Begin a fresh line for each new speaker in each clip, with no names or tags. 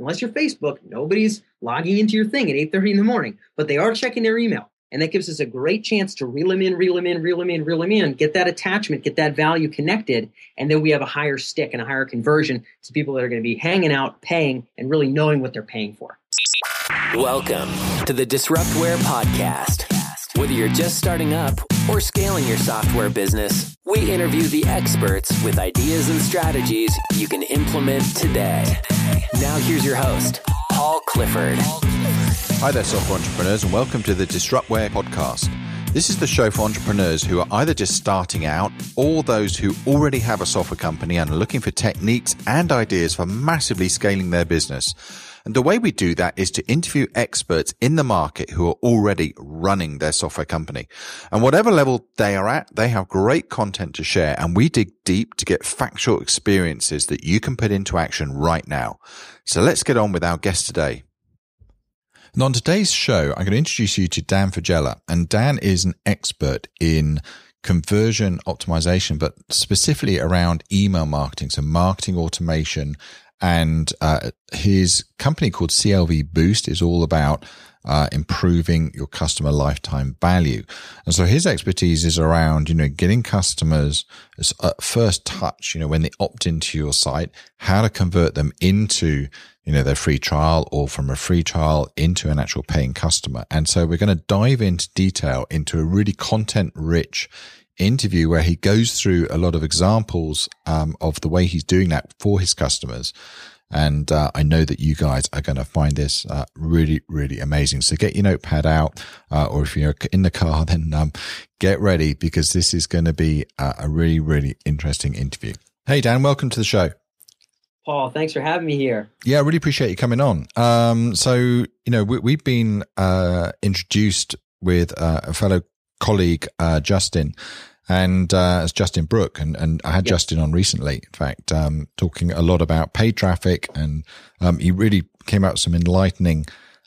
unless you're Facebook, nobody's logging into your thing at 8:30 in the morning, but they are checking their email. And that gives us a great chance to reel them in, reel them in, reel them in, reel them in, get that attachment, get that value connected. And then we have a higher stick and a higher conversion to people that are going to be hanging out, paying, and really knowing what they're paying for.
Welcome to the Disruptware Podcast. Whether you're just starting up or scaling your software business, we interview the experts with ideas and strategies you can implement today. Now, here's your host, Paul Clifford.
Hi there, software entrepreneurs, and welcome to the Disruptware podcast. This is the show for entrepreneurs who are either just starting out or those who already have a software company and are looking for techniques and ideas for massively scaling their business. And the way we do that is to interview experts in the market who are already running their software company. And whatever level they are at, they have great content to share and we dig deep to get factual experiences that you can put into action right now. So let's get on with our guest today. And on today's show, I'm going to introduce you to Dan Faggella. And Dan is an expert in conversion optimization, but specifically around email marketing. So marketing automation and uh, his company called CLV Boost is all about uh, improving your customer lifetime value. And so his expertise is around, you know, getting customers at first touch, you know, when they opt into your site, how to convert them into, you know, their free trial or from a free trial into an actual paying customer. And so we're going to dive into detail into a really content rich interview where he goes through a lot of examples um, of the way he's doing that for his customers. And uh, I know that you guys are going to find this uh, really, really amazing. So get your notepad out, uh, or if you're in the car, then um, get ready because this is going to be a really, really interesting interview. Hey, Dan, welcome to the show.
Paul, thanks for having me here.
Yeah, I really appreciate you coming on. Um, so, you know, we, have been uh, introduced with uh, a fellow colleague, uh, Justin, and uh, as Justin Brooke, and, and I had yep. Justin on recently, in fact, um, talking a lot about paid traffic, and um, he really came out with some enlightening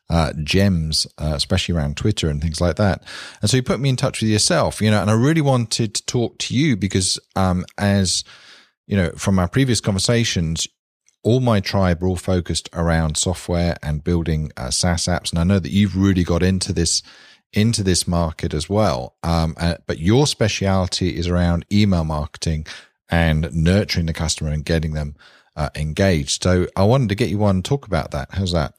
uh, gems, uh, especially around Twitter and things like that. And so he put me in touch with yourself, you know, and I really wanted to talk to you because, um, as you know, from our previous conversations, all my tribe are all focused around software and building uh, SaaS apps, and I know that you've really got into this into this market as well. Um, uh, but your specialty is around email marketing and nurturing the customer and getting them uh, engaged. So I wanted to get you on talk about that. How's that?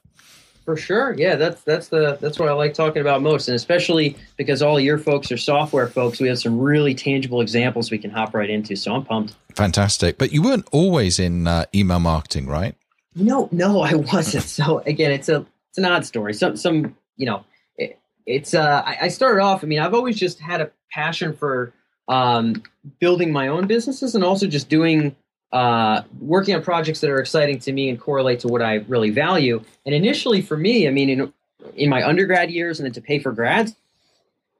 For sure, yeah, that's that's the that's what I like talking about most, and especially because all your folks are software folks, we have some really tangible examples we can hop right into. So I'm pumped.
Fantastic, but you weren't always in uh, email marketing, right?
No, no, I wasn't. so again, it's a it's an odd story. Some some you know it's uh, I, I, started off. I mean, I've always just had a passion for um, building my own businesses and also just doing uh, working on projects that are exciting to me and correlate to what I really value. And initially, for me, I mean, in in my undergrad years and then to pay for grad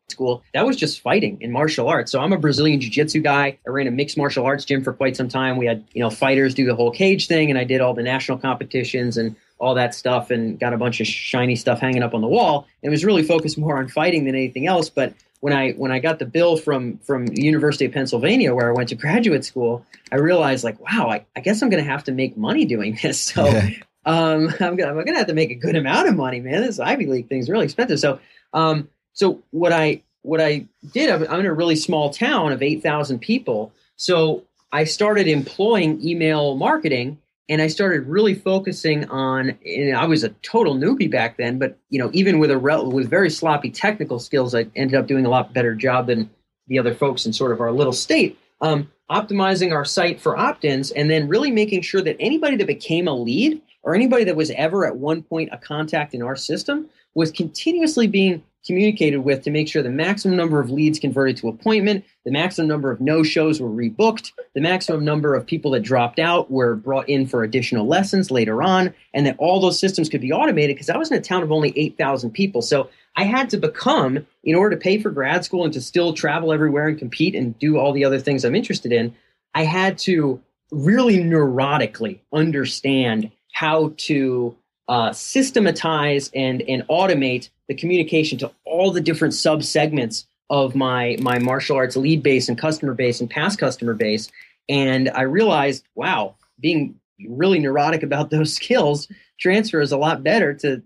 school, that was just fighting in martial arts. So I'm a Brazilian jiu-jitsu guy. I ran a mixed martial arts gym for quite some time. We had, you know, fighters do the whole cage thing and I did all the national competitions and all that stuff and got a bunch of shiny stuff hanging up on the wall. And was really focused more on fighting than anything else. But when I when I got the bill from from University of Pennsylvania where I went to graduate school, I realized like, wow, I, I guess I'm going to have to make money doing this. So yeah. um, I'm gonna I'm gonna have to make a good amount of money, man. This Ivy League thing is really expensive. So um, so what I what I did, I'm, I'm in a really small town of eight thousand people. So I started employing email marketing and I started really focusing on. I was a total newbie back then, but you know, even with a rel- with very sloppy technical skills, I ended up doing a lot better job than the other folks in sort of our little state. Um, optimizing our site for opt-ins, and then really making sure that anybody that became a lead or anybody that was ever at one point a contact in our system was continuously being communicated with to make sure the maximum number of leads converted to appointment, the maximum number of no shows were rebooked, the maximum number of people that dropped out were brought in for additional lessons later on, and that all those systems could be automated because I was in a town of only 8,000 people. So I had to become, in order to pay for grad school and to still travel everywhere and compete and do all the other things I'm interested in, I had to really neurotically understand how to uh, systematize and and automate the communication to all the different sub segments of my my martial arts lead base and customer base and past customer base and i realized wow being really neurotic about those skills transfers a lot better to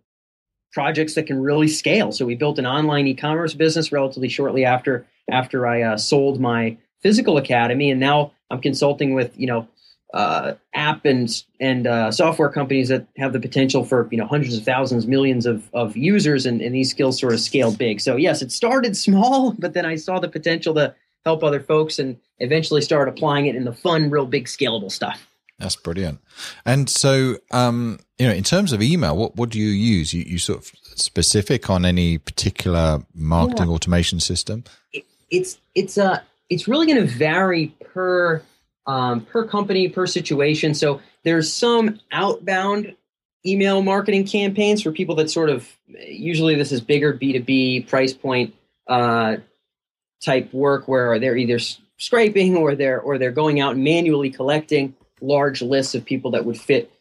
projects that can really scale. So we built an online e-commerce business relatively shortly after after I uh, sold my physical academy, and now I'm consulting with you know uh, app and and uh, software companies that have the potential for you know hundreds of thousands, millions of, of users, and, and these skills sort of scale big. So yes, it started small, but then I saw the potential to help other folks, and eventually started applying it in the fun, real big, scalable stuff.
That's brilliant. And so, um, you know, in terms of email, what what do you use? You, you sort of specific on any particular marketing yeah. automation system?
It, it's it's uh it's really going to vary per um, per company per situation. So there's some outbound email marketing campaigns for people that sort of usually this is bigger B2B price point uh, type work where they're either scraping or they're or they're going out and manually collecting large lists of people that would fit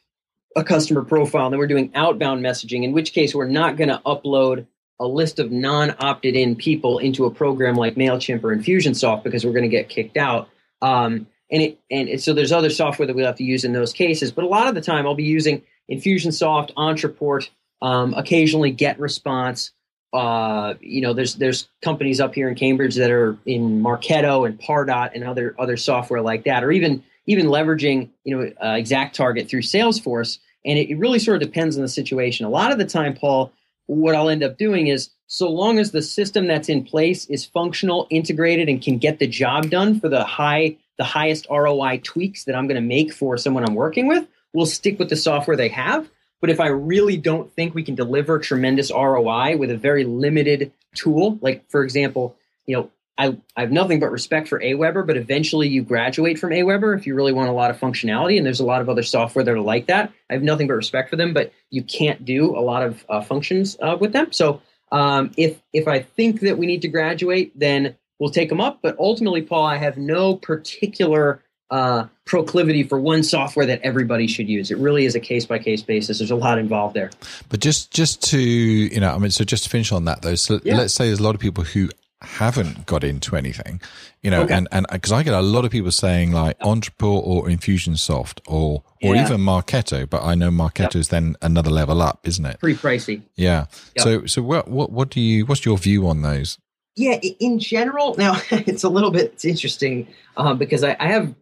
a customer profile. Then we're doing outbound messaging, in which case we're not going to upload a list of non opted in people into a program like MailChimp or Infusionsoft because we're going to get kicked out. Um, and it, and so there's other software that we'll have to use in those cases. But a lot of the time I'll be using Infusionsoft, Ontraport, um, occasionally GetResponse. Uh, you know, there's there's companies up here in Cambridge that are in Marketo and Pardot and other other software like that, or even even leveraging you know uh, ExactTarget through Salesforce. And it, it really sort of depends on the situation. A lot of the time, Paul, what I'll end up doing is so long as the system that's in place is functional, integrated, and can get the job done for the high the highest ROI tweaks that I'm going to make for someone I'm working with, we'll stick with the software they have. But if I really don't think we can deliver tremendous ROI with a very limited tool, like for example, you know, I, I have nothing but respect for Aweber, but eventually you graduate from Aweber if you really want a lot of functionality. And there's a lot of other software that are like that. I have nothing but respect for them, but you can't do a lot of uh, functions uh, with them. So um, if if I think that we need to graduate, then we'll take them up. But ultimately, Paul, I have no particular uh, proclivity for one software that everybody should use. It really is a case by case basis. There's a lot involved there.
But just just to you know, I mean, so just to finish on that though, so yeah. let's say there's a lot of people who haven't got into anything, you know, okay. and, and because I get a lot of people saying like Ontraport or Infusionsoft or, or yeah. even Marketo, but I know Marketo is then another level up, isn't it?
Pretty pricey.
Yeah. Yep. So, so what, what, what do you, what's your view on those?
Yeah, in general, now it's a little bit interesting um, because I, I, have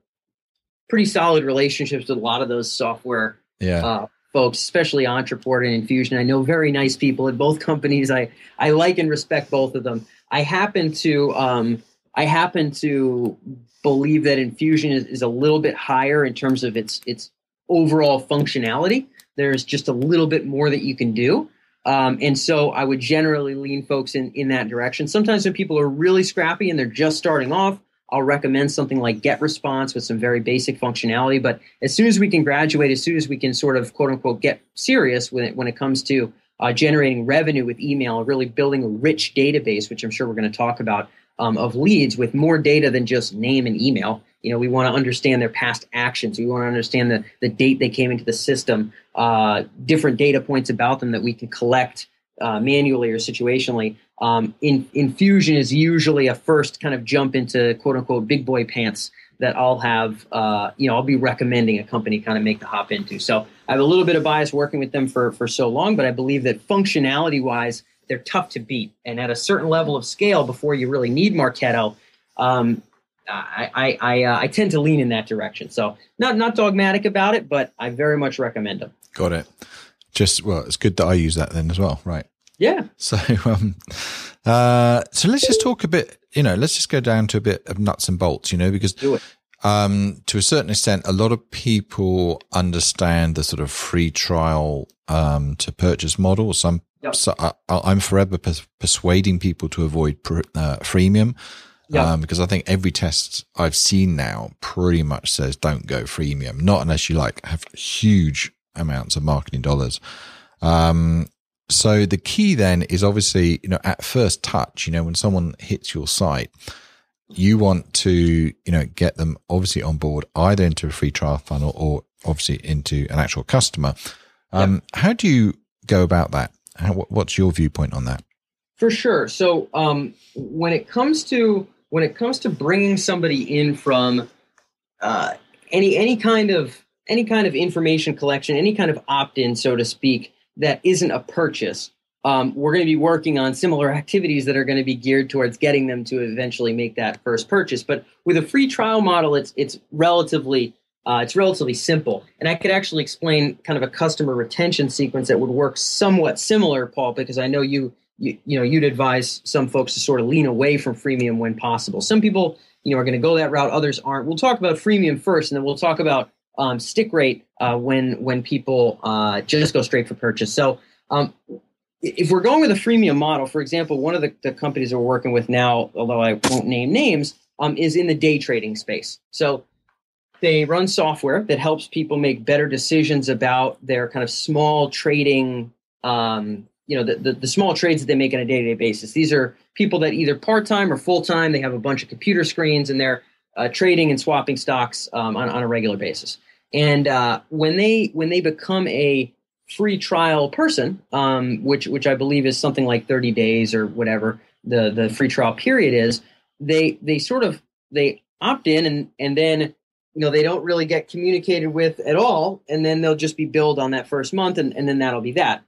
pretty solid relationships with a lot of those software
yeah. Uh,
folks, especially Ontraport and Infusion. I know very nice people at both companies. I, I like and respect both of them. I happen to um, I happen to believe that infusion is, is, a little bit higher in terms of its its overall functionality. There's just a little bit more that you can do. Um, and so I would generally lean folks in, in that direction. Sometimes when people are really scrappy and they're just starting off, I'll recommend something like GetResponse with some very basic functionality. But as soon as we can graduate, as soon as we can sort of quote unquote get serious when it, when it comes to uh, generating revenue with email, really building a rich database, which I'm sure we're going to talk about, um, of leads with more data than just name and email. You know, we want to understand their past actions. We want to understand the, the date they came into the system, uh, different data points about them that we can collect uh, manually or situationally. Um, in, infusion is usually a first kind of jump into quote unquote big boy pants that I'll have, uh, you know, I'll be recommending a company kind of make the hop into. So I have a little bit of bias working with them for, for so long, but I believe that functionality wise, they're tough to beat. And at a certain level of scale, before you really need Marketo, um, I I I, uh, I, tend to lean in that direction. So not not dogmatic about it, but I very much recommend them.
Got it. Just well, it's good that I use that then as well, right?
Yeah.
So um, uh, so let's just talk a bit. You know, let's just go down to a bit of nuts and bolts. You know, because um, to a certain extent, a lot of people understand the sort of free trial um, to purchase model. Some, so I, am forever pers- persuading people to avoid pr- uh, freemium. Yep. Um, because I think every test I've seen now pretty much says don't go freemium, not unless you like have huge amounts of marketing dollars. Um, so the key then is obviously, you know, at first touch, you know, when someone hits your site, you want to, you know, get them obviously on board either into a free trial funnel or obviously into an actual customer. Um. How do you go about that? How, what's your viewpoint on that?
For sure. So um, when it comes to when it comes to bringing somebody in from uh, any any kind of any kind of information collection, any kind of opt in, so to speak, that isn't a purchase, um, we're going to be working on similar activities that are going to be geared towards getting them to eventually make that first purchase. But with a free trial model, it's it's relatively uh, it's relatively simple, and I could actually explain kind of a customer retention sequence that would work somewhat similar, Paul, because I know you you, you know you'd advise some folks to sort of lean away from freemium when possible. Some people you know are going to go that route, others aren't. We'll talk about freemium first, and then we'll talk about um, stick rate uh, when when people uh, just go straight for purchase. So um, if we're going with a freemium model, for example, one of the, the companies we're working with now, although I won't name names, um, is in the day trading space. So they run software that helps people make better decisions about their kind of small trading, um, you know, the, the, the, small trades that they make on a day to day basis. These are people that either part time or full time, they have a bunch of computer screens and they're uh, trading and swapping stocks um, on, on a regular basis. And uh, when they when they become a free trial person, um, which which I believe is something like 30 days or whatever the the free trial period is, they they sort of they opt in and and then you know they don't really get communicated with at all, and then they'll just be billed on that first month, and, and then that'll be that.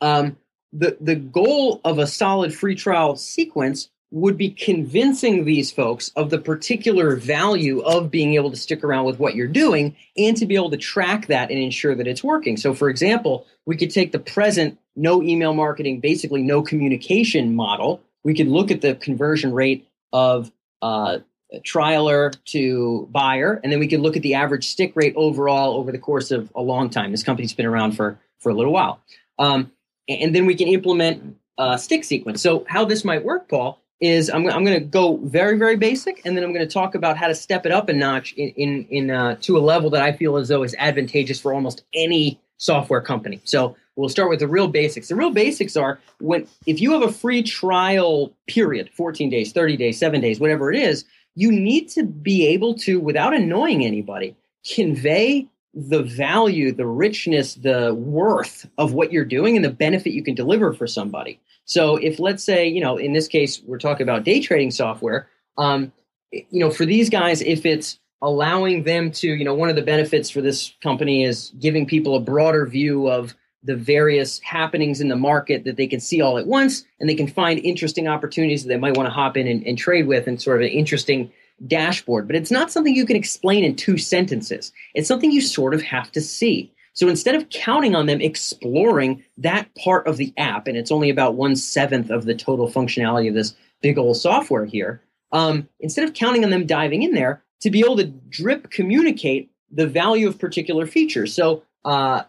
Um, the the goal of a solid free trial sequence would be convincing these folks of the particular value of being able to stick around with what you're doing and to be able to track that and ensure that it's working. So, for example, we could take the present no email marketing, basically no communication model. We could look at the conversion rate of uh, trialer to buyer, and then we could look at the average stick rate overall over the course of a long time. This company's been around for for a little while, um, and then we can implement a stick sequence. So, how this might work, Paul, is I'm, I'm going to go very very basic and then i'm going to talk about how to step it up a notch in in, in uh, to a level that i feel as though is advantageous for almost any software company. So we'll start with the real basics. The real basics are when if you have a free trial period 14 days 30 days 7 days whatever it is you need to be able to without annoying anybody convey the value the richness the worth of what you're doing and the benefit you can deliver for somebody so if let's say, you know, in this case, we're talking about day trading software, um, you know, for these guys, if it's allowing them to, you know, one of the benefits for this company is giving people a broader view of the various happenings in the market that they can see all at once and they can find interesting opportunities that they might want to hop in and, and trade with and sort of an interesting dashboard. But it's not something you can explain in two sentences. It's something you sort of have to see. So instead of counting on them exploring that part of the app, and it's only about one seventh of the total functionality of this big old software here, um, instead of counting on them diving in there, to be able to drip communicate the value of particular features. So uh,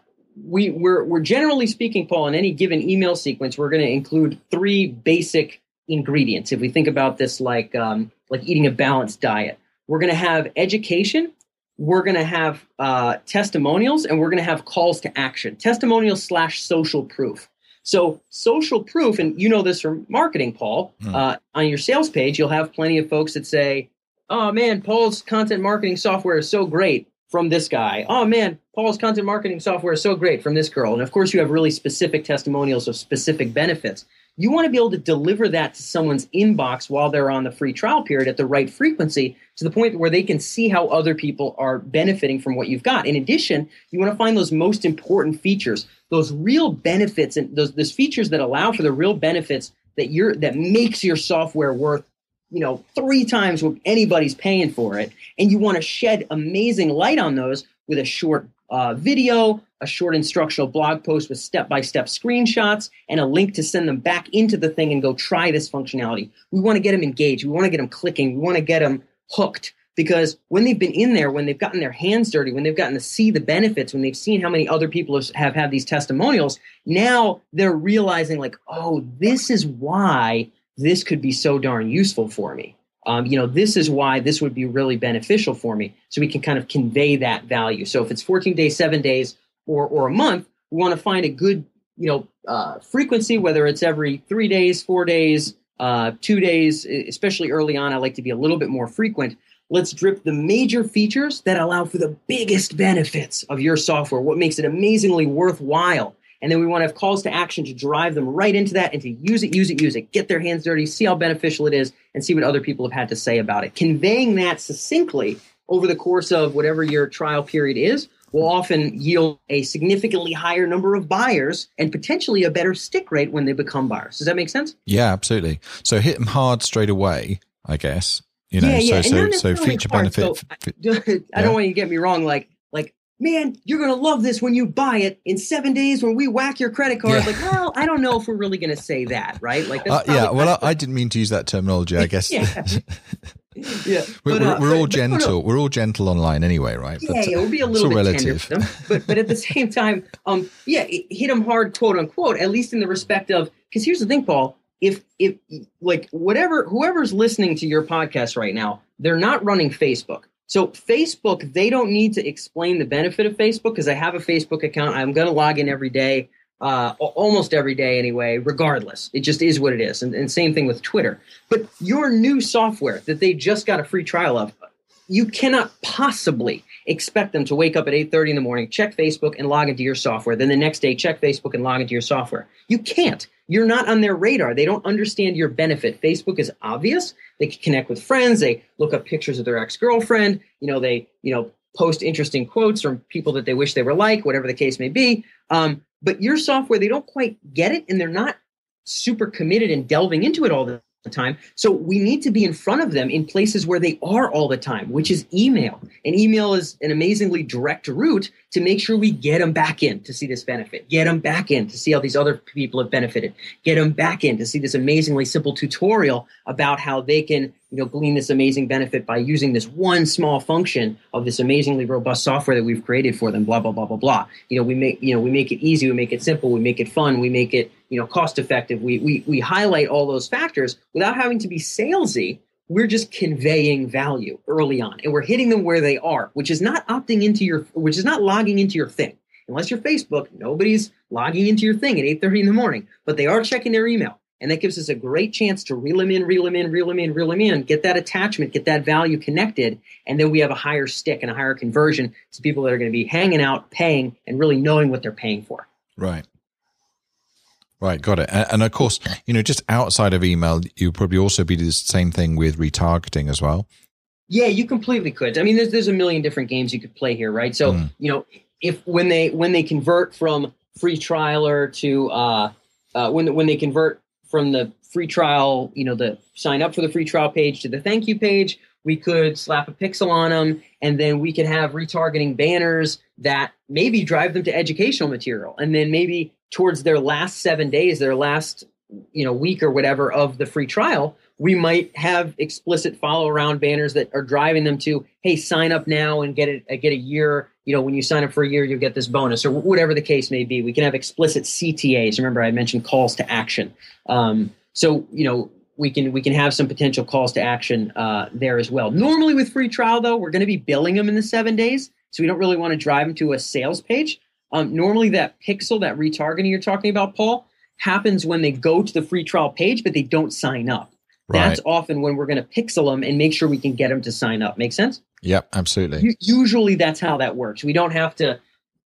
we, we're, we're generally speaking, Paul, in any given email sequence, we're going to include three basic ingredients. If we think about this like um, like eating a balanced diet, we're going to have education, we're going to have uh, testimonials and we're going to have calls to action. Testimonials slash social proof. So social proof and you know this from marketing paul hmm. uh, on your sales page you'll have plenty of folks that say oh man paul's content marketing software is so great from this guy. Oh man paul's content marketing software is so great from this girl. And of course you have really specific testimonials of specific benefits you want to be able to deliver that to someone's inbox while they're on the free trial period at the right frequency to the point where they can see how other people are benefiting from what you've got. In addition, you want to find those most important features, those real benefits and those, those features that allow for the real benefits that you're that makes your software worth you know three times what anybody's paying for it and you want to shed amazing light on those with a short uh, video, a short instructional blog post with step by step screenshots, and a link to send them back into the thing and go try this functionality. We want to get them engaged. We want to get them clicking. We want to get them hooked because when they've been in there, when they've gotten their hands dirty, when they've gotten to see the benefits, when they've seen how many other people have had these testimonials, now they're realizing, like, oh, this is why this could be so darn useful for me um, you know, this is why this would be really beneficial for me. So we can kind of convey that value. So if it's 14 days, seven days, or, or a month, we want to find a good, you know, uh, frequency, whether it's every three days, four days, uh, two days, especially early on. I like to be a little bit more frequent. Let's drip the major features that allow for the biggest benefits of your software, what makes it amazingly worthwhile and then we want to have calls to action to drive them right into that and to use it, use it, use it, get their hands dirty, see how beneficial it is, and see what other people have had to say about it. Conveying that succinctly over the course of whatever your trial period is will often yield a significantly higher number of buyers and potentially a better stick rate when they become buyers. Does that make sense?
Yeah, absolutely. So hit them hard straight away, I guess. You know,
yeah, yeah.
so so so feature
hard.
benefit.
So, I, I don't want you to get me wrong. Like man, you're gonna love this when you buy it in seven days when we whack your credit card.
Yeah.
Like, well, I don't know if we're really gonna say that, right? Like,
Uh, yeah, well, I, I didn't mean to use that terminology. I guess
Yeah. yeah.
we're,
But, uh,
we're, all
but- but
gentle. We're all gentle online anyway, right?
Yeah,
uh,
yeah, we'll be a little
all
bit
relative.
them, but but at the same time, um, yeah, hit them hard, quote unquote. At least in the respect of, because here's the thing, Paul. If if like whatever whoever's listening to your podcast right now, they're not running Facebook. So Facebook, they don't need to explain the benefit of Facebook because I have a Facebook account. I'm going to log in every day, uh, almost every day anyway. Regardless, it just is what it is. And, and same thing with Twitter. But your new software that they just got a free trial of, you cannot possibly expect them to wake up at 8.30 in the morning check facebook and log into your software then the next day check facebook and log into your software you can't you're not on their radar. They don't understand your benefit. Facebook is obvious. They can connect with friends. They look up pictures of their ex-girlfriend. You know they you know post interesting quotes from people that they wish they were like whatever the case may be. Um, but your software they don't quite get it and they're not super committed and delving into it all the time. So we need to be in front of them in places where they are all the time, which is email. And email is an amazingly direct route to make sure we get them back in to see this benefit, get them back in to see how these other people have benefited, get them back in to see this amazingly simple tutorial about how they can, you know, glean this amazing benefit by using this one small function of this amazingly robust software that we've created for them, blah, blah, blah, blah, blah. You know, we make, you know, we make it easy, we make it simple, we make it fun, we make it, you know, cost effective. We, we, we highlight all those factors without having to be salesy. We're just conveying value early on and we're hitting them where they are, which is not opting into your, which is not logging into your thing. Unless you're Facebook, nobody's logging into your thing at 8.30 in the morning, but they are checking their email. And that gives us a great chance to reel them in, reel them in, reel them in, reel them in, get that attachment, get that value connected. And then we have a higher stick and a higher conversion to people that are going to be hanging out, paying, and really knowing what they're paying for.
Right. Right, got it. And, of course, you know, just outside of email, you probably also be the same thing with retargeting as well.
Yeah, you completely could. I mean, there's there's a million different games you could play here, right? So
Mm.
you know, if when they when they convert from free trialer to uh, uh, when when they convert from the free trial, you know, the sign up for the free trial page to the thank you page, we could slap a pixel on them, and then we could have retargeting banners that maybe drive them to educational material, and then maybe towards their last seven days, their last you know week or whatever of the free trial we might have explicit follow around banners that are driving them to hey sign up now and get it get a year. You know when you sign up for a year you'll get this bonus or whatever the case may be. We can have explicit ctas remember i mentioned calls to action. Um, so you know we can we can have some potential calls to action uh, there as well. Normally with free trial though we're going to be billing them in the seven days so we don't really want to drive them to a sales page um, normally that pixel that retargeting you're talking about paul happens when they go to the free trial page but they don't sign up that's often when we're going to pixel them and make sure we can get them to sign up. Make sense?
Yep, absolutely.
U- Usually that's how that works. We don't have to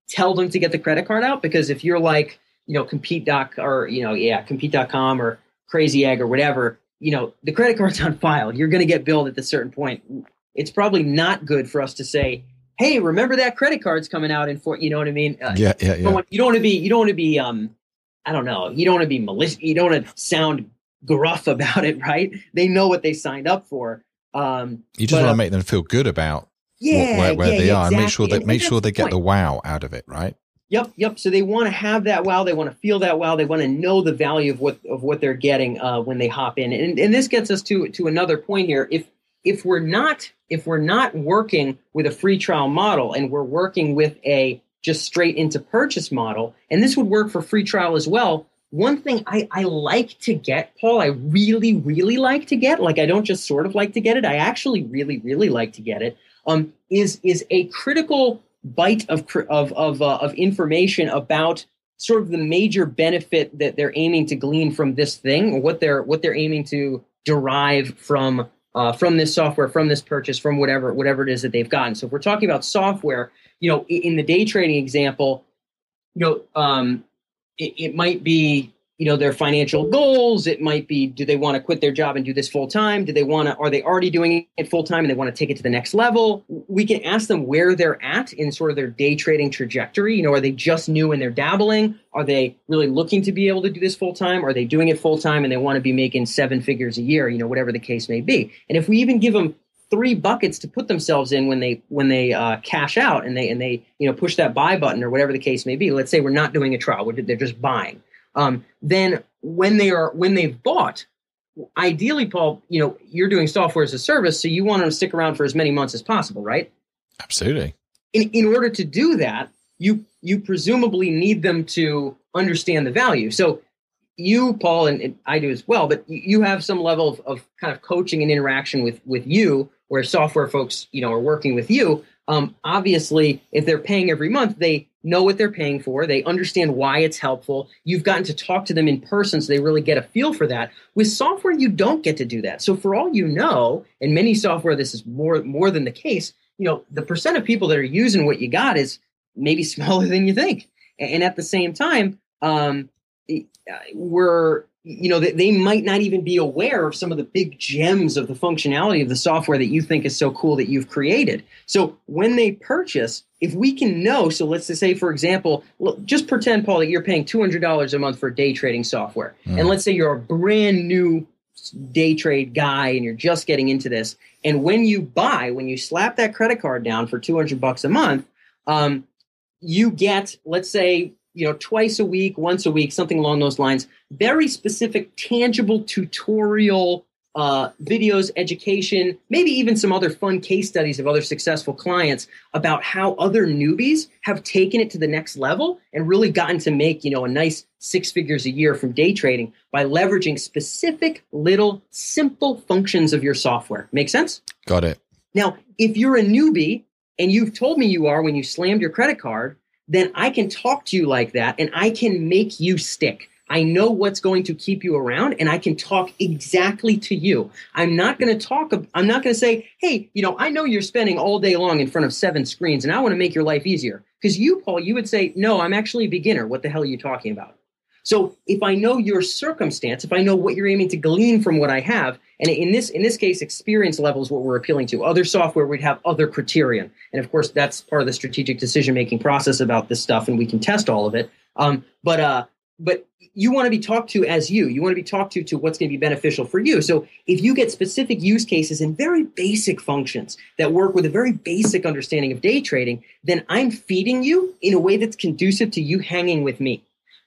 tell them to get the credit card out because if you're like, you know, compete doc or, you know, yeah, compete.com or crazy egg or whatever, you know, the credit card's on file. You're going to get billed at a certain point. It's probably not good for us to say, Hey, remember that credit card's coming out in four, you know what I mean? Uh,
yeah, yeah,
you don't
yeah.
want- you don't want to be, you don't want to be, um, I don't know. You don't want to be malicious. You don't want to sound gruff about it, right? They know what they signed up for. Um,
You just
but,
want
uh,
to make them feel good about
yeah,
wh- where, where
yeah,
they are and make sure that make sure they get the wow out of it, right?
Yep, yep. So they want to have that wow. They want to feel that wow. They want to know the value of what of what they're getting uh, when they hop in. And and this gets us to to another point here. If if we're not if we're not working with a free trial model and we're working with a just straight into purchase model, and this would work for free trial as well. One thing I, I like to get, Paul, I really, really like to get, like I don't just sort of like to get it, I actually really, really like to get it, um, is is a critical bite of of of, uh, of information about sort of the major benefit that they're aiming to glean from this thing, or what they're what they're aiming to derive from uh, from this software, from this purchase, from whatever whatever it is that they've gotten. So if we're talking about software, you know, in the day trading example, you know, um, it, it might be you know their financial goals. It might be do they want to quit their job and do this full time? Do they want to are they already doing it full time and they want to take it to the next level? We can ask them where they're at in sort of their day trading trajectory. You know are they just new and they're dabbling? Are they really looking to be able to do this full time? Are they doing it full time and they want to be making seven figures a year you know whatever the case may be? And if we even give them three buckets to put themselves in when they when they uh, cash out and they and they you know push that buy button or whatever the case may be let's say we're not doing a trial they're just buying um, then when they are when they've bought, ideally, Paul, you know, you're doing software as a service, so you want them to stick around for as many months as possible, right?
Absolutely.
In in order to do that, you you presumably need them to understand the value. So you, Paul, and, and I do as well, but you have some level of, of kind of coaching and interaction with with you, where software folks, you know, are working with you. Um, obviously, if they're paying every month, they know what they're paying for. They understand why it's helpful. You've gotten to talk to them in person so they really get a feel for that. With software, you don't get to do that. So for all you know, and many software, this is more more than the case. You know, the percent of people that are using what you got is maybe smaller than you think. And at the same time, um, we're you know, they, they might not even be aware of some of the big gems of the functionality of the software that you think is so cool that you've created. So when they purchase, if we can know, so let's just say, for example, just pretend, Paul, that you're paying $200 a month for day trading software. Mm. And let's say you're a brand new day trade guy and you're just getting into this. And when you buy, when you slap that credit card down for 200 bucks a month, um, you get, let's say, you know, twice a week, once a week, something along those lines. Very specific, tangible tutorial uh, videos, education, maybe even some other fun case studies of other successful clients about how other newbies have taken it to the next level and really gotten to make, you know, a nice six figures a year from day trading by leveraging specific little simple functions of your software. Make sense?
Got it.
Now, if you're a newbie and you've told me you are when you slammed your credit card, then I can talk to you like that and I can make you stick. I know what's going to keep you around and I can talk exactly to you. I'm not going to talk, I'm not going to say, hey, you know, I know you're spending all day long in front of seven screens and I want to make your life easier. Because you, Paul, you would say, no, I'm actually a beginner. What the hell are you talking about? So if I know your circumstance, if I know what you're aiming to glean from what I have, and in this in this case, experience level is what we're appealing to. Other software would have other criterion, and of course that's part of the strategic decision making process about this stuff, and we can test all of it. Um, but uh, but you want to be talked to as you. You want to be talked to to what's going to be beneficial for you. So if you get specific use cases and very basic functions that work with a very basic understanding of day trading, then I'm feeding you in a way that's conducive to you hanging with me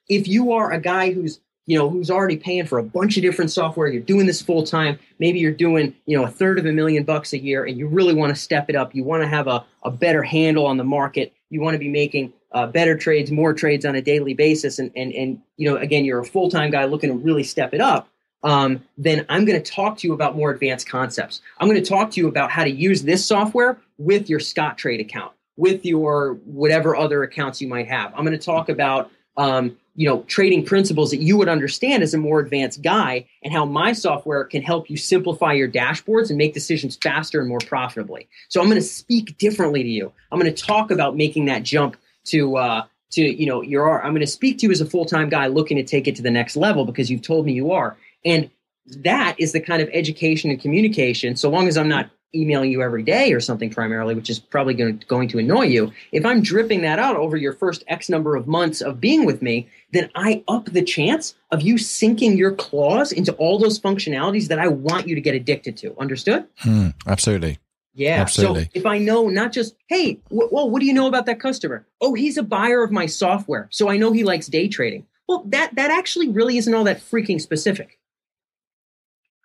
if you are a guy who's you know who's already paying for a bunch of different software you're doing this full time maybe you're doing you know a third of a million bucks a year and you really want to step it up you want to have a, a better handle on the market you want to be making uh, better trades more trades on a daily basis and and and you know again you're a full-time guy looking to really step it up um, then i'm going to talk to you about more advanced concepts. I'm going to talk to you about how to use this software with your Scottrade account with your whatever other accounts you might have. I'm going to talk about um, you know trading principles that you would understand as a more advanced guy and how my software can help you simplify your dashboards and make decisions faster and more profitably. So i'm going to speak differently to you. I'm going to talk about making that jump to uh, to you know you're i'm going to speak to you as a full-time guy looking to take it to the next level because you've told me you are. And that is the kind of education and communication so long as i'm not emailing you every day or something primarily, which is probably going to, going to annoy you, if I'm dripping that out over your first X number of months of being with me, then I up the chance of you sinking your claws into all those functionalities that I want you to get addicted to. Understood?
Hmm, absolutely.
Yeah. Absolutely. So if I know not just, hey, w- well, what do you know about that customer? Oh, he's a buyer of my software, so I know he likes day trading. Well, that that actually really isn't all that freaking specific.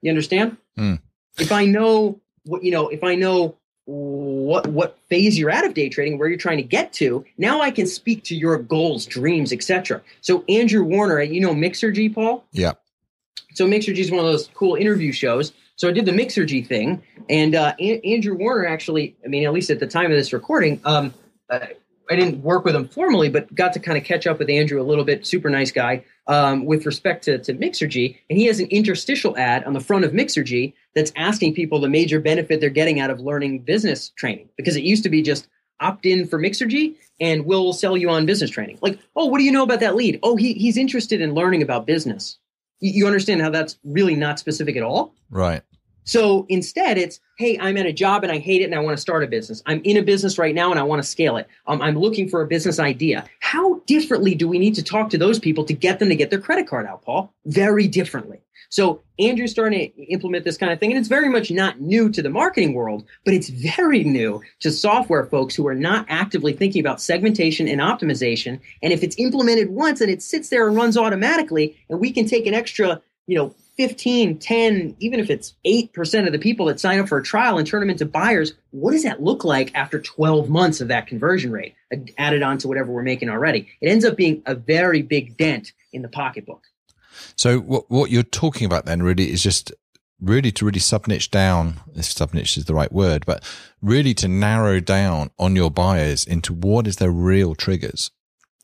You understand?
Hmm.
If I know what you know, if I know what what phase you're at of day trading, where you're trying to get to, now I can speak to your goals, dreams, etc. So Andrew Warner, you know Mixergy, Paul.
Yeah.
So Mixergy is one of those cool interview shows. So I did the Mixergy thing, and uh, a- Andrew Warner actually, I mean, at least at the time of this recording, um, uh, I didn't work with him formally, but got to kind of catch up with Andrew a little bit. Super nice guy um, with respect to, to Mixergy. And he has an interstitial ad on the front of Mixergy that's asking people the major benefit they're getting out of learning business training. Because it used to be just, opt in for Mixergy and we'll sell you on business training. Like, oh, what do you know about that lead? Oh, he, he's interested in learning about business. You, you understand how that's really not specific at all?
Right.
So instead, it's, hey, I'm at a job and I hate it and I want to start a business. I'm in a business right now and I want to scale it. Um, I'm looking for a business idea. How differently do we need to talk to those people to get them to get their credit card out, Paul? Very differently. So Andrew's starting to implement this kind of thing, and it's very much not new to the marketing world, but it's very new to software folks who are not actively thinking about segmentation and optimization. And if it's implemented once and it sits there and runs automatically, and we can take an extra, you know, 15, 10, even if it's 8% of the people that sign up for a trial and turn them into buyers, what does that look like after 12 months of that conversion rate added on to whatever we're making already? It ends up being a very big dent in the pocketbook.
So what what you're talking about then really is just really to really subniche down, if subniche is the right word, but really to narrow down on your buyers into what is their real triggers.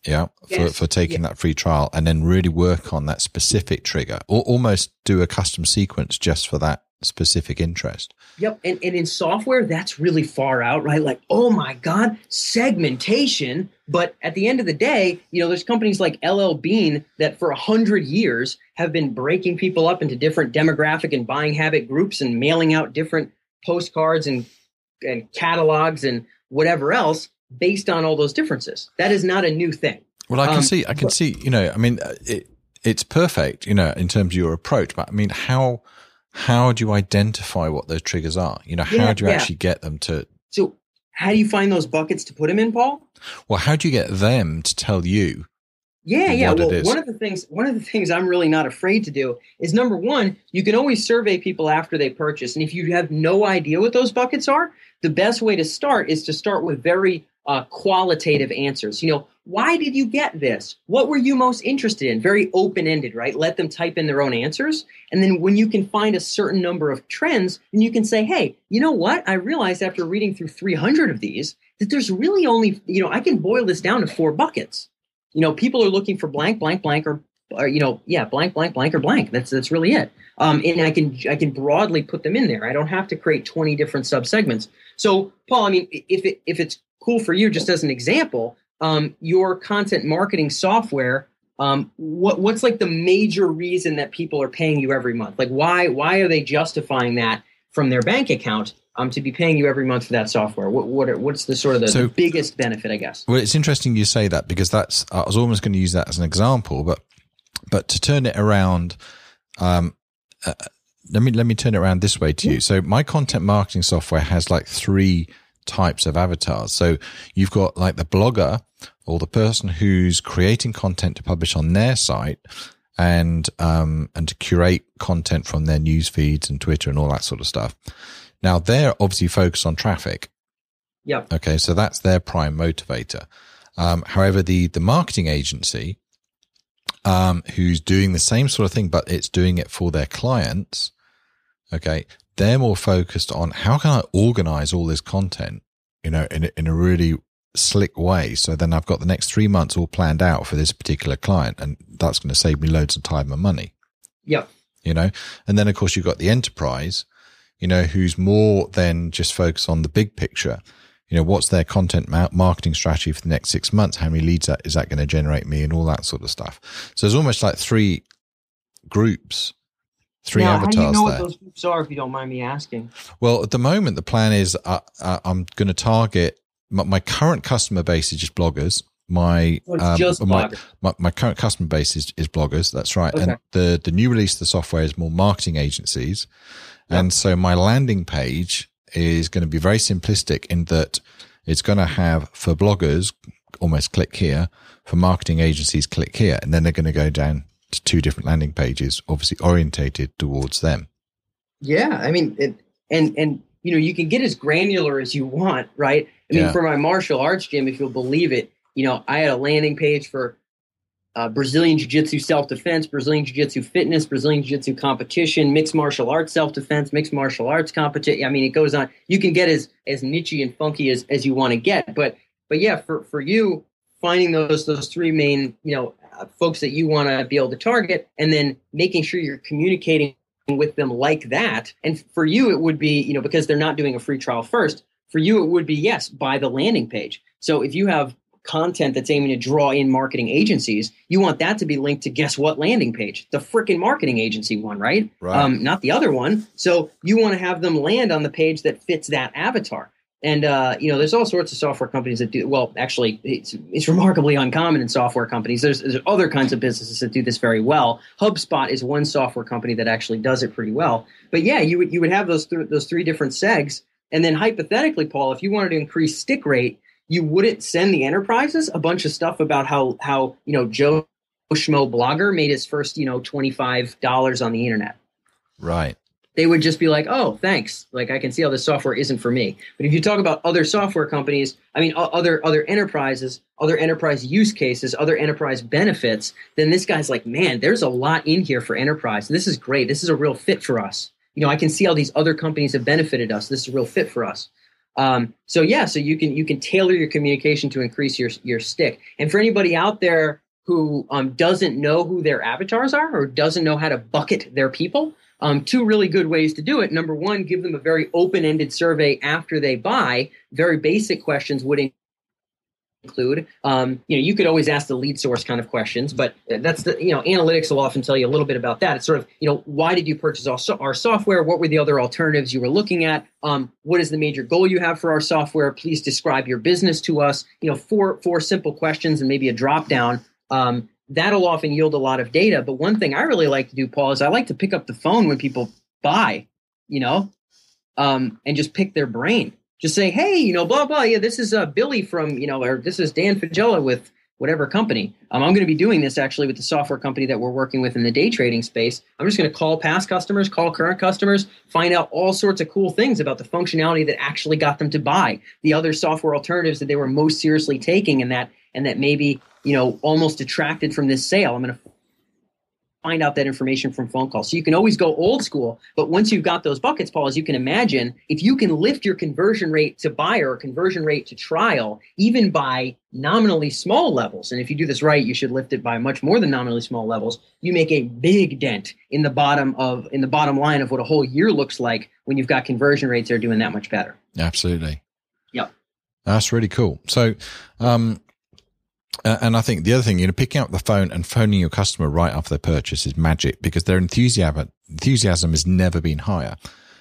Yeah. Yes. For, for taking yeah. that free trial and then really work on that specific trigger or almost do a custom sequence just for that specific interest.
Yep. And, and in software, that's really far out, right? Like, oh my God, segmentation. But at the end of the day, you know, there's companies like LL Bean that for a hundred years have been breaking people up into different demographic and buying habit groups and mailing out different postcards and, and catalogs and whatever else based on all those differences. That is not a new thing.
Well, I can um, see, I can but, see, you know, I mean, it, it's perfect, you know, in terms of your approach, but I mean, how, how do you identify what those triggers are? You know, how yeah, do you yeah. actually get them to?
So, how do you find those buckets to put them in, Paul?
Well, how do you get them to tell you?
Yeah, yeah. Well, one of the things one of the things I'm really not afraid to do is number one, you can always survey people after they purchase, and if you have no idea what those buckets are, the best way to start is to start with very uh, qualitative answers. You know, why did you get this? What were you most interested in? Very open ended, right? Let them type in their own answers. And then when you can find a certain number of trends, then you can say, hey, you know what? I realized after reading through 300 of these that there's really only, you know, I can boil this down to four buckets. You know, people are looking for blank, blank, blank, or, or you know, yeah, blank, blank, blank, or blank. That's that's really it. Um, and I can I can broadly put them in there. I don't have to create 20 different subsegments. So, Paul, I mean, if it, if it's cool for you, just as an example, um, your content marketing software. Um, what what's like the major reason that people are paying you every month? Like why why are they justifying that from their bank account um, to be paying you every month for that software? What what are, what's the sort of the, so, the, biggest benefit, I guess?
Well, it's interesting you say that because that's I was almost going to use that as an example, but but to turn it around, um, uh, let me let me turn it around this way to you. So my content marketing software has like three types of avatars. So you've got like the blogger or the person who's creating content to publish on their site and um, and to curate content from their news feeds and Twitter and all that sort of stuff. Now they're obviously focused on traffic.
Yeah.
Okay, so that's their prime motivator. Um, however, the the marketing agency, um, who's doing the same sort of thing, but it's doing it for their clients. Okay, they're more focused on how can I organize all this content, you know, in, in a really slick way. So then I've got the next three months all planned out for this particular client, and that's going to save me loads of time and money.
Yep.
You know, and then of course you've got the enterprise, you know, who's more than just focused on the big picture. You know, what's their content marketing strategy for the next six months? How many leads is that going to generate me and all that sort of stuff? So there's almost like three groups three now, avatars. How do you know
there. what those groups are, if you don't mind me asking?
Well, at the moment, the plan is uh, uh, I'm going to target my, my, current customer base is just bloggers. My,
oh, um, just
my, my, my, current customer base is, is bloggers. That's right. Okay. And the, the new release of the software is more marketing agencies. Yep. And so my landing page is going to be very simplistic in that it's going to have for bloggers, almost click here, for marketing agencies, click here. And then they're going to go down to two different landing pages, obviously orientated towards them.
Yeah, I mean, it, and and you know, you can get as granular as you want, right? I mean, yeah. for my martial arts gym, if you'll believe it, you know, I had a landing page for uh, Brazilian Jiu Jitsu self defense, Brazilian Jiu Jitsu fitness, Brazilian Jiu Jitsu competition, mixed martial arts self defense, mixed martial arts competition. I mean, it goes on. You can get as as niche and funky as, as you want to get, but but yeah, for for you finding those those three main you know uh, folks that you want to be able to target, and then making sure you're communicating with them like that. And for you, it would be, you know, because they're not doing a free trial first, For you, it would be yes, buy the landing page. So if you have content that's aiming to draw in marketing agencies, you want that to be linked to guess what landing page? The freaking marketing agency one, right?
Right.
Um, not the other one. So you want to have them land on the page that fits that avatar. And uh, you know, there's all sorts of software companies that do well. Actually, it's it's remarkably uncommon in software companies. There's, there's other kinds of businesses that do this very well. HubSpot is one software company that actually does it pretty well. But yeah, you would you would have those th- those three different segs, and then hypothetically, Paul, if you wanted to increase stick rate, you wouldn't send the enterprises a bunch of stuff about how how you know Joe Schmo blogger made his first you know twenty five dollars on the internet
Right.
they would just be like, "Oh, thanks. Like I can see how this software isn't for me." But if you talk about other software companies, I mean, other other enterprises, other enterprise use cases, other enterprise benefits, then this guy's like, "Man, there's a lot in here for enterprise. This is great. This is a real fit for us." You know, I can see how these other companies have benefited us. This is a real fit for us. Um, so yeah, so you can you can tailor your communication to increase your your stick. And for anybody out there who um, doesn't know who their avatars are or doesn't know how to bucket their people, um, two really good ways to do it. Number one, give them a very open ended survey after they buy. Very basic questions would include. Um, you know, you could always ask the lead source kind of questions, but that's the you know analytics will often tell you a little bit about that. It's sort of you know why did you purchase our, so- our software? What were the other alternatives you were looking at? Um, what is the major goal you have for our software? Please describe your business to us. You know, four four simple questions and maybe a drop down. Um, that'll often yield a lot of data. But one thing I really like to do, Paul, is I like to pick up the phone when people buy. You know, um, and just pick their brain just say, hey, you know, blah blah. Yeah, this is uh, Billy from you know, or this is Dan Faggella with whatever company. Um, I'm going to be doing this actually with the software company that we're working with in the day trading space. I'm just going to call past customers, call current customers, find out all sorts of cool things about the functionality that actually got them to buy the other software alternatives that they were most seriously taking, and that and that maybe you know almost detracted from this sale. I'm going to find out that information from phone calls. So you can always go old school, but once you've got those buckets, Paul, as you can imagine, if you can lift your conversion rate to buyer or conversion rate to trial, even by nominally small levels, and if you do this right, you should lift it by much more than nominally small levels, you make a big dent in the bottom of in the bottom line of what a whole year looks like when you've got conversion rates that are doing that much better.
Absolutely.
Yep.
That's really cool. So, um, uh, and I think the other thing, you know, picking up the phone and phoning your customer right after their purchase is magic because their enthusiasm enthusiasm has never been higher.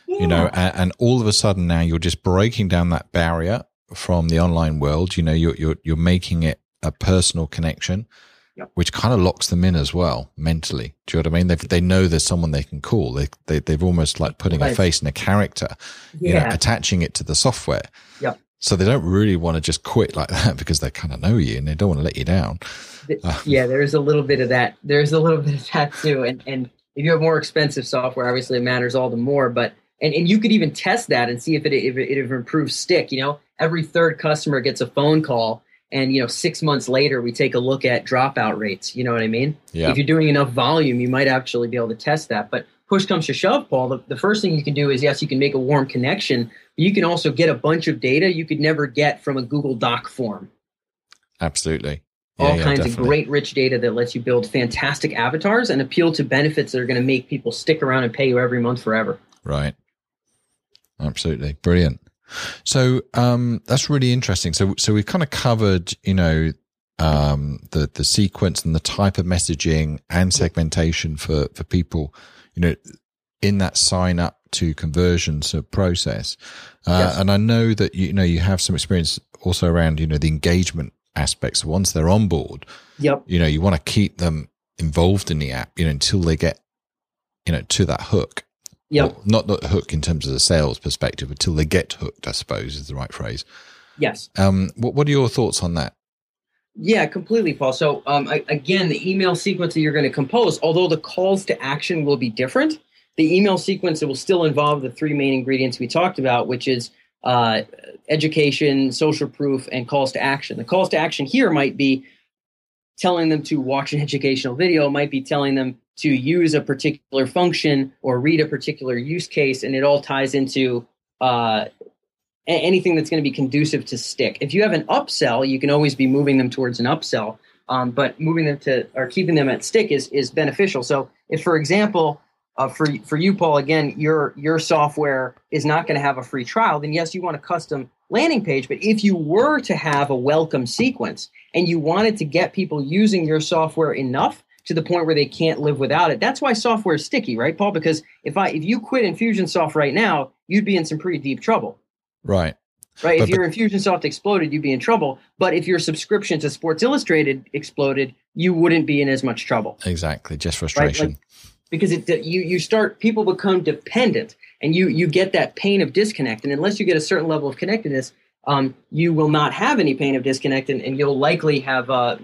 You know, and, and all of a sudden now you're just breaking down that barrier from the online world. You know, you're you're you're making it a personal connection, which kind of locks them in as well mentally. Do you know what I mean? They they know there's someone they can call. They they they've almost like putting a face and a character, you know, attaching it to the software.
Yep.
So they don't really want to just quit like that because they kind of know you and they don't want to let you down. Uh.
yeah, there's a little bit of that. There's a little bit of that too. And and if you have more expensive software, obviously it matters all the more. But and, and you could even test that and see if it if it, if it improves stick. You know, every third customer gets a phone call, and you know six months later we take a look at dropout rates. You know what I mean?
Yeah.
If you're doing enough volume, you might actually be able to test that. But push comes to shove, Paul. The, the first thing you can do is yes, you can make a warm connection. But you can also get a bunch of data you could never get from a Google Doc form
Absolutely. Yeah,
all
yeah,
kinds
definitely.
of great rich data that lets you build fantastic avatars and appeal to benefits that are going to make people stick around and pay you every month forever.
Right. Absolutely. Brilliant. So um that's really interesting. So so we've kind of covered, you know, um the the sequence and the type of messaging and segmentation for for people, you know, in that sign up to conversion sort of process. Uh,
Yes.
and I know that you know you have some experience also around, you know, the engagement aspects. Once they're on board,
Yep.
you know, you want to keep them involved in the app, you know, until they get, you know, to that hook.
Yep.
Well, not not hook in terms of the sales perspective, until they get hooked, I suppose is the right phrase.
Yes.
Um, what what are your thoughts on that?
Yeah, completely, Paul. So, um, I, again, the email sequence that you're going to compose, although the calls to action will be different, the email sequence it will still involve the three main ingredients we talked about, which is uh, education, social proof, and calls to action. The calls to action here might be telling them to watch an educational video, might be telling them to use a particular function or read a particular use case, and it all ties into uh, anything that's going to be conducive to stick. If you have an upsell, you can always be moving them towards an upsell, um, but moving them to or keeping them at stick is is beneficial. So, if for example, uh, for for you, Paul, again, your your software is not going to have a free trial. Then yes, you want a custom landing page. But if you were to have a welcome sequence and you wanted to get people using your software enough to the point where they can't live without it, that's why software is sticky, right, Paul? Because if I if you quit Infusionsoft right now, you'd be in some pretty deep trouble.
Right.
Right. But, if your Infusionsoft exploded, you'd be in trouble. But if your subscription to Sports Illustrated exploded, you wouldn't be in as much trouble.
Exactly. Just frustration. Right? Like,
because it you you start people become dependent and you you get that pain of disconnect and unless you get a certain level of connectedness um, you will not have any pain of disconnect and, and you'll likely have uh,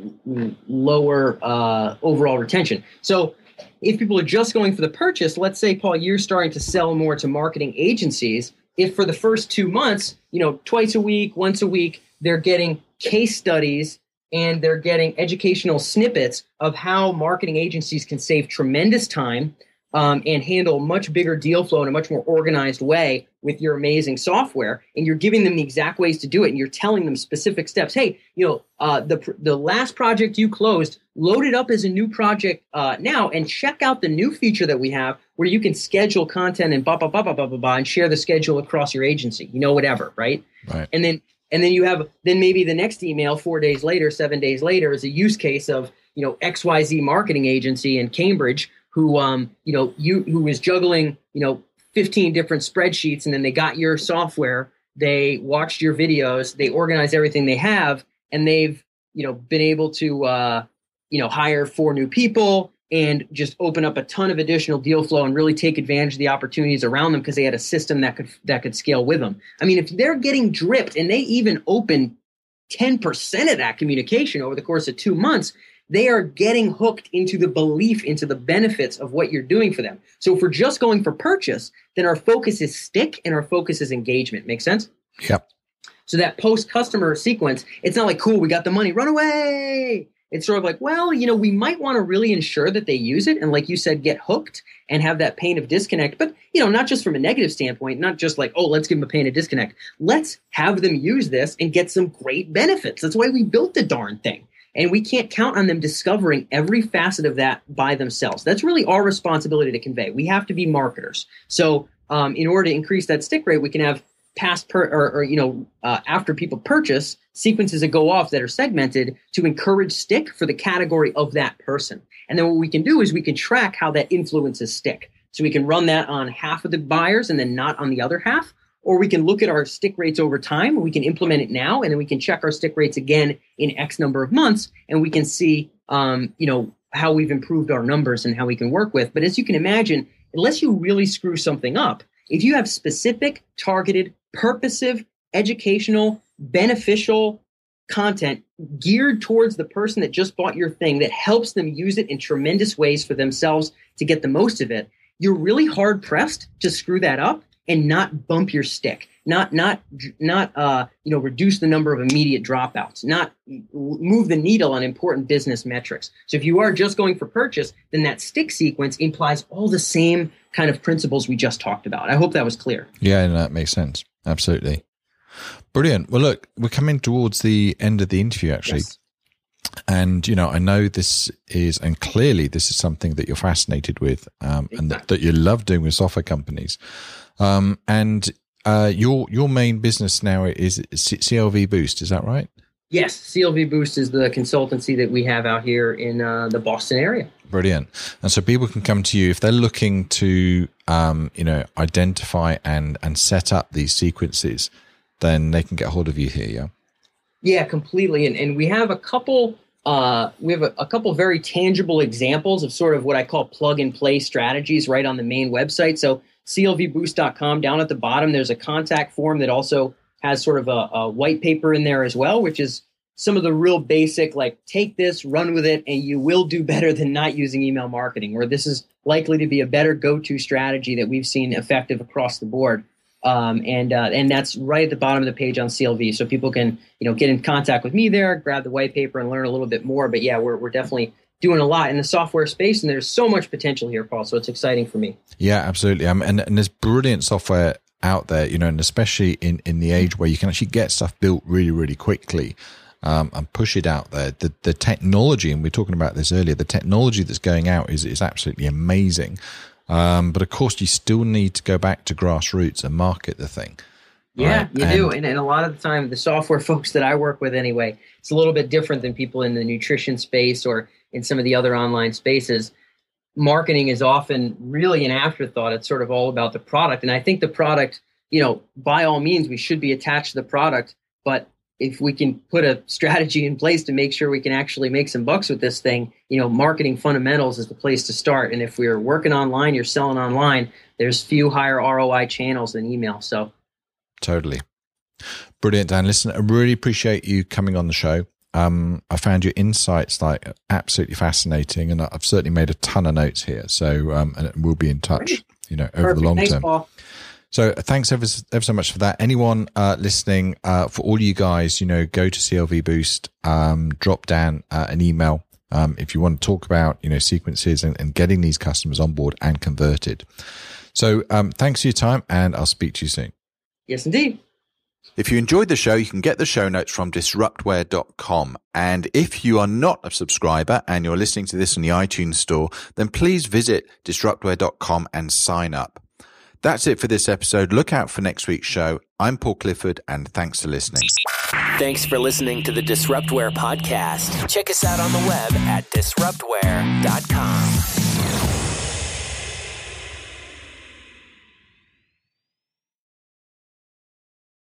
lower uh, overall retention. So if people are just going for the purchase let's say paul you're starting to sell more to marketing agencies. If for the first two months you know twice a week once a week they're getting case studies and they're getting educational snippets of how marketing agencies can save tremendous time um, and handle much bigger deal flow in a much more organized way with your amazing software. And you're giving them the exact ways to do it and you're telling them specific steps. Hey you know uh, the, the last project you closed load it up as a new project uh, now and check out the new feature that we have where you can schedule content and blah blah blah blah blah blah, blah and share the schedule across your agency. You know whatever right?
Right.
And then and then you have then maybe the next email four days later seven days later is a use case of you know xyz marketing agency in cambridge who um you know you who is juggling you know 15 different spreadsheets and then they got your software they watched your videos they organized everything they have and they've you know been able to uh you know hire four new people and just open up a ton of additional deal flow and really take advantage of the opportunities around them because they had a system that could that could scale with them. I mean, if they're getting dripped and they even open 10% of that communication over the course of 2 months, they are getting hooked into the belief into the benefits of what you're doing for them. So if we're just going for purchase, then our focus is stick and our focus is engagement. Make sense?
Yep.
So that post customer sequence, it's not like cool, we got the money, run away it's sort of like, well, you know, we might want to really ensure that they use it and, like you said, get hooked and have that pain of disconnect. But, you know, not just from a negative standpoint, not just like, oh, let's give them a pain of disconnect. Let's have them use this and get some great benefits. That's why we built the darn thing. And we can't count on them discovering every facet of that by themselves. That's really our responsibility to convey. We have to be marketers. So, um, in order to increase that stick rate, we can have past per or, or you know uh, after people purchase sequences that go off that are segmented to encourage stick for the category of that person and then what we can do is we can track how that influences stick so we can run that on half of the buyers and then not on the other half or we can look at our stick rates over time we can implement it now and then we can check our stick rates again in x number of months and we can see um, you know how we've improved our numbers and how we can work with. But as you can imagine unless you really screw something up if you have specific targeted purposive, educational, beneficial content geared towards the person that just bought your thing that helps them use it in tremendous ways for themselves to get the most of it, you're really hard pressed to screw that up and not bump your stick not not not uh, you know reduce the number of immediate dropouts not move the needle on important business metrics so if you are just going for purchase then that stick sequence implies all the same kind of principles we just talked about i hope that was clear
yeah that makes sense Absolutely. Brilliant. Well, look, we're coming towards the end of the interview, actually. Yes. And, you know, I know this is, and clearly this is something that you're fascinated with um, exactly. and that, that, you love doing with software companies. Um, and uh, your your main business now is CLV Boost, is that right?
Yes, CLV Boost is the consultancy that we have out here in uh, the Boston area.
Brilliant. And so people can come to you if they're looking to, um, you know, identify and and set up these sequences. Then they can get hold of you here. Yeah.
Yeah, completely. And and we have a couple. Uh, we have a, a couple very tangible examples of sort of what I call plug and play strategies right on the main website. So clvboost.com down at the bottom, there's a contact form that also has sort of a, a white paper in there as well, which is some of the real basic like take this run with it and you will do better than not using email marketing or this is likely to be a better go-to strategy that we've seen effective across the board. Um, and uh, and that's right at the bottom of the page on clv so people can you know get in contact with me there grab the white paper and learn a little bit more. But yeah we're, we're definitely doing a lot in the software space and there's so much potential here paul so it's exciting for me
yeah absolutely um, and, and there's brilliant software out there, you know, and especially in, in the age where you can actually get stuff built really, really quickly. Um, and push it out there. The the technology, and we are talking about this earlier, the technology that's going out is is absolutely amazing. Um, but of course, you still need to go back to grassroots and market the thing.
Yeah,
right?
you
and,
do. And, and a lot of the time, the software folks that I work with anyway, it's a little bit different than people in the nutrition space or in some of the other online spaces. Marketing is often really an afterthought. It's sort of all about the product. And I think the product, you know, by all means, we should be attached to the product. But if we can put a strategy in place to make sure we can actually make some bucks with this thing, you know, marketing fundamentals is the place to start. And if we're working online, you're selling online, there's few higher ROI channels than email. So
totally. Brilliant, Dan. Listen, I really appreciate you coming on the show. Um, I found your insights like absolutely fascinating, and I've certainly made a ton of notes here. So, um, and we'll be in touch, you know, over Perfect. the long
Thanks,
term.
Paul.
So thanks ever, ever so much for that. Anyone uh, listening, uh, for all you guys, you know, go to CLV Boost, um, drop down uh, an email um, if you want to talk about, you know, sequences and, and, getting these customers on board and converted. So um, thanks for your time, and I'll speak to you soon.
Yes, indeed.
If you enjoyed the show, you can get the show notes from disruptware.com. And if you are not a subscriber and you're listening to this on the iTunes store, then please visit disruptware.com and sign up. That's it for this episode. Look out for next week's show. I'm Paul Clifford, and thanks for listening.
Thanks for listening to the Disruptware podcast. Check us out on the web at disruptware.com.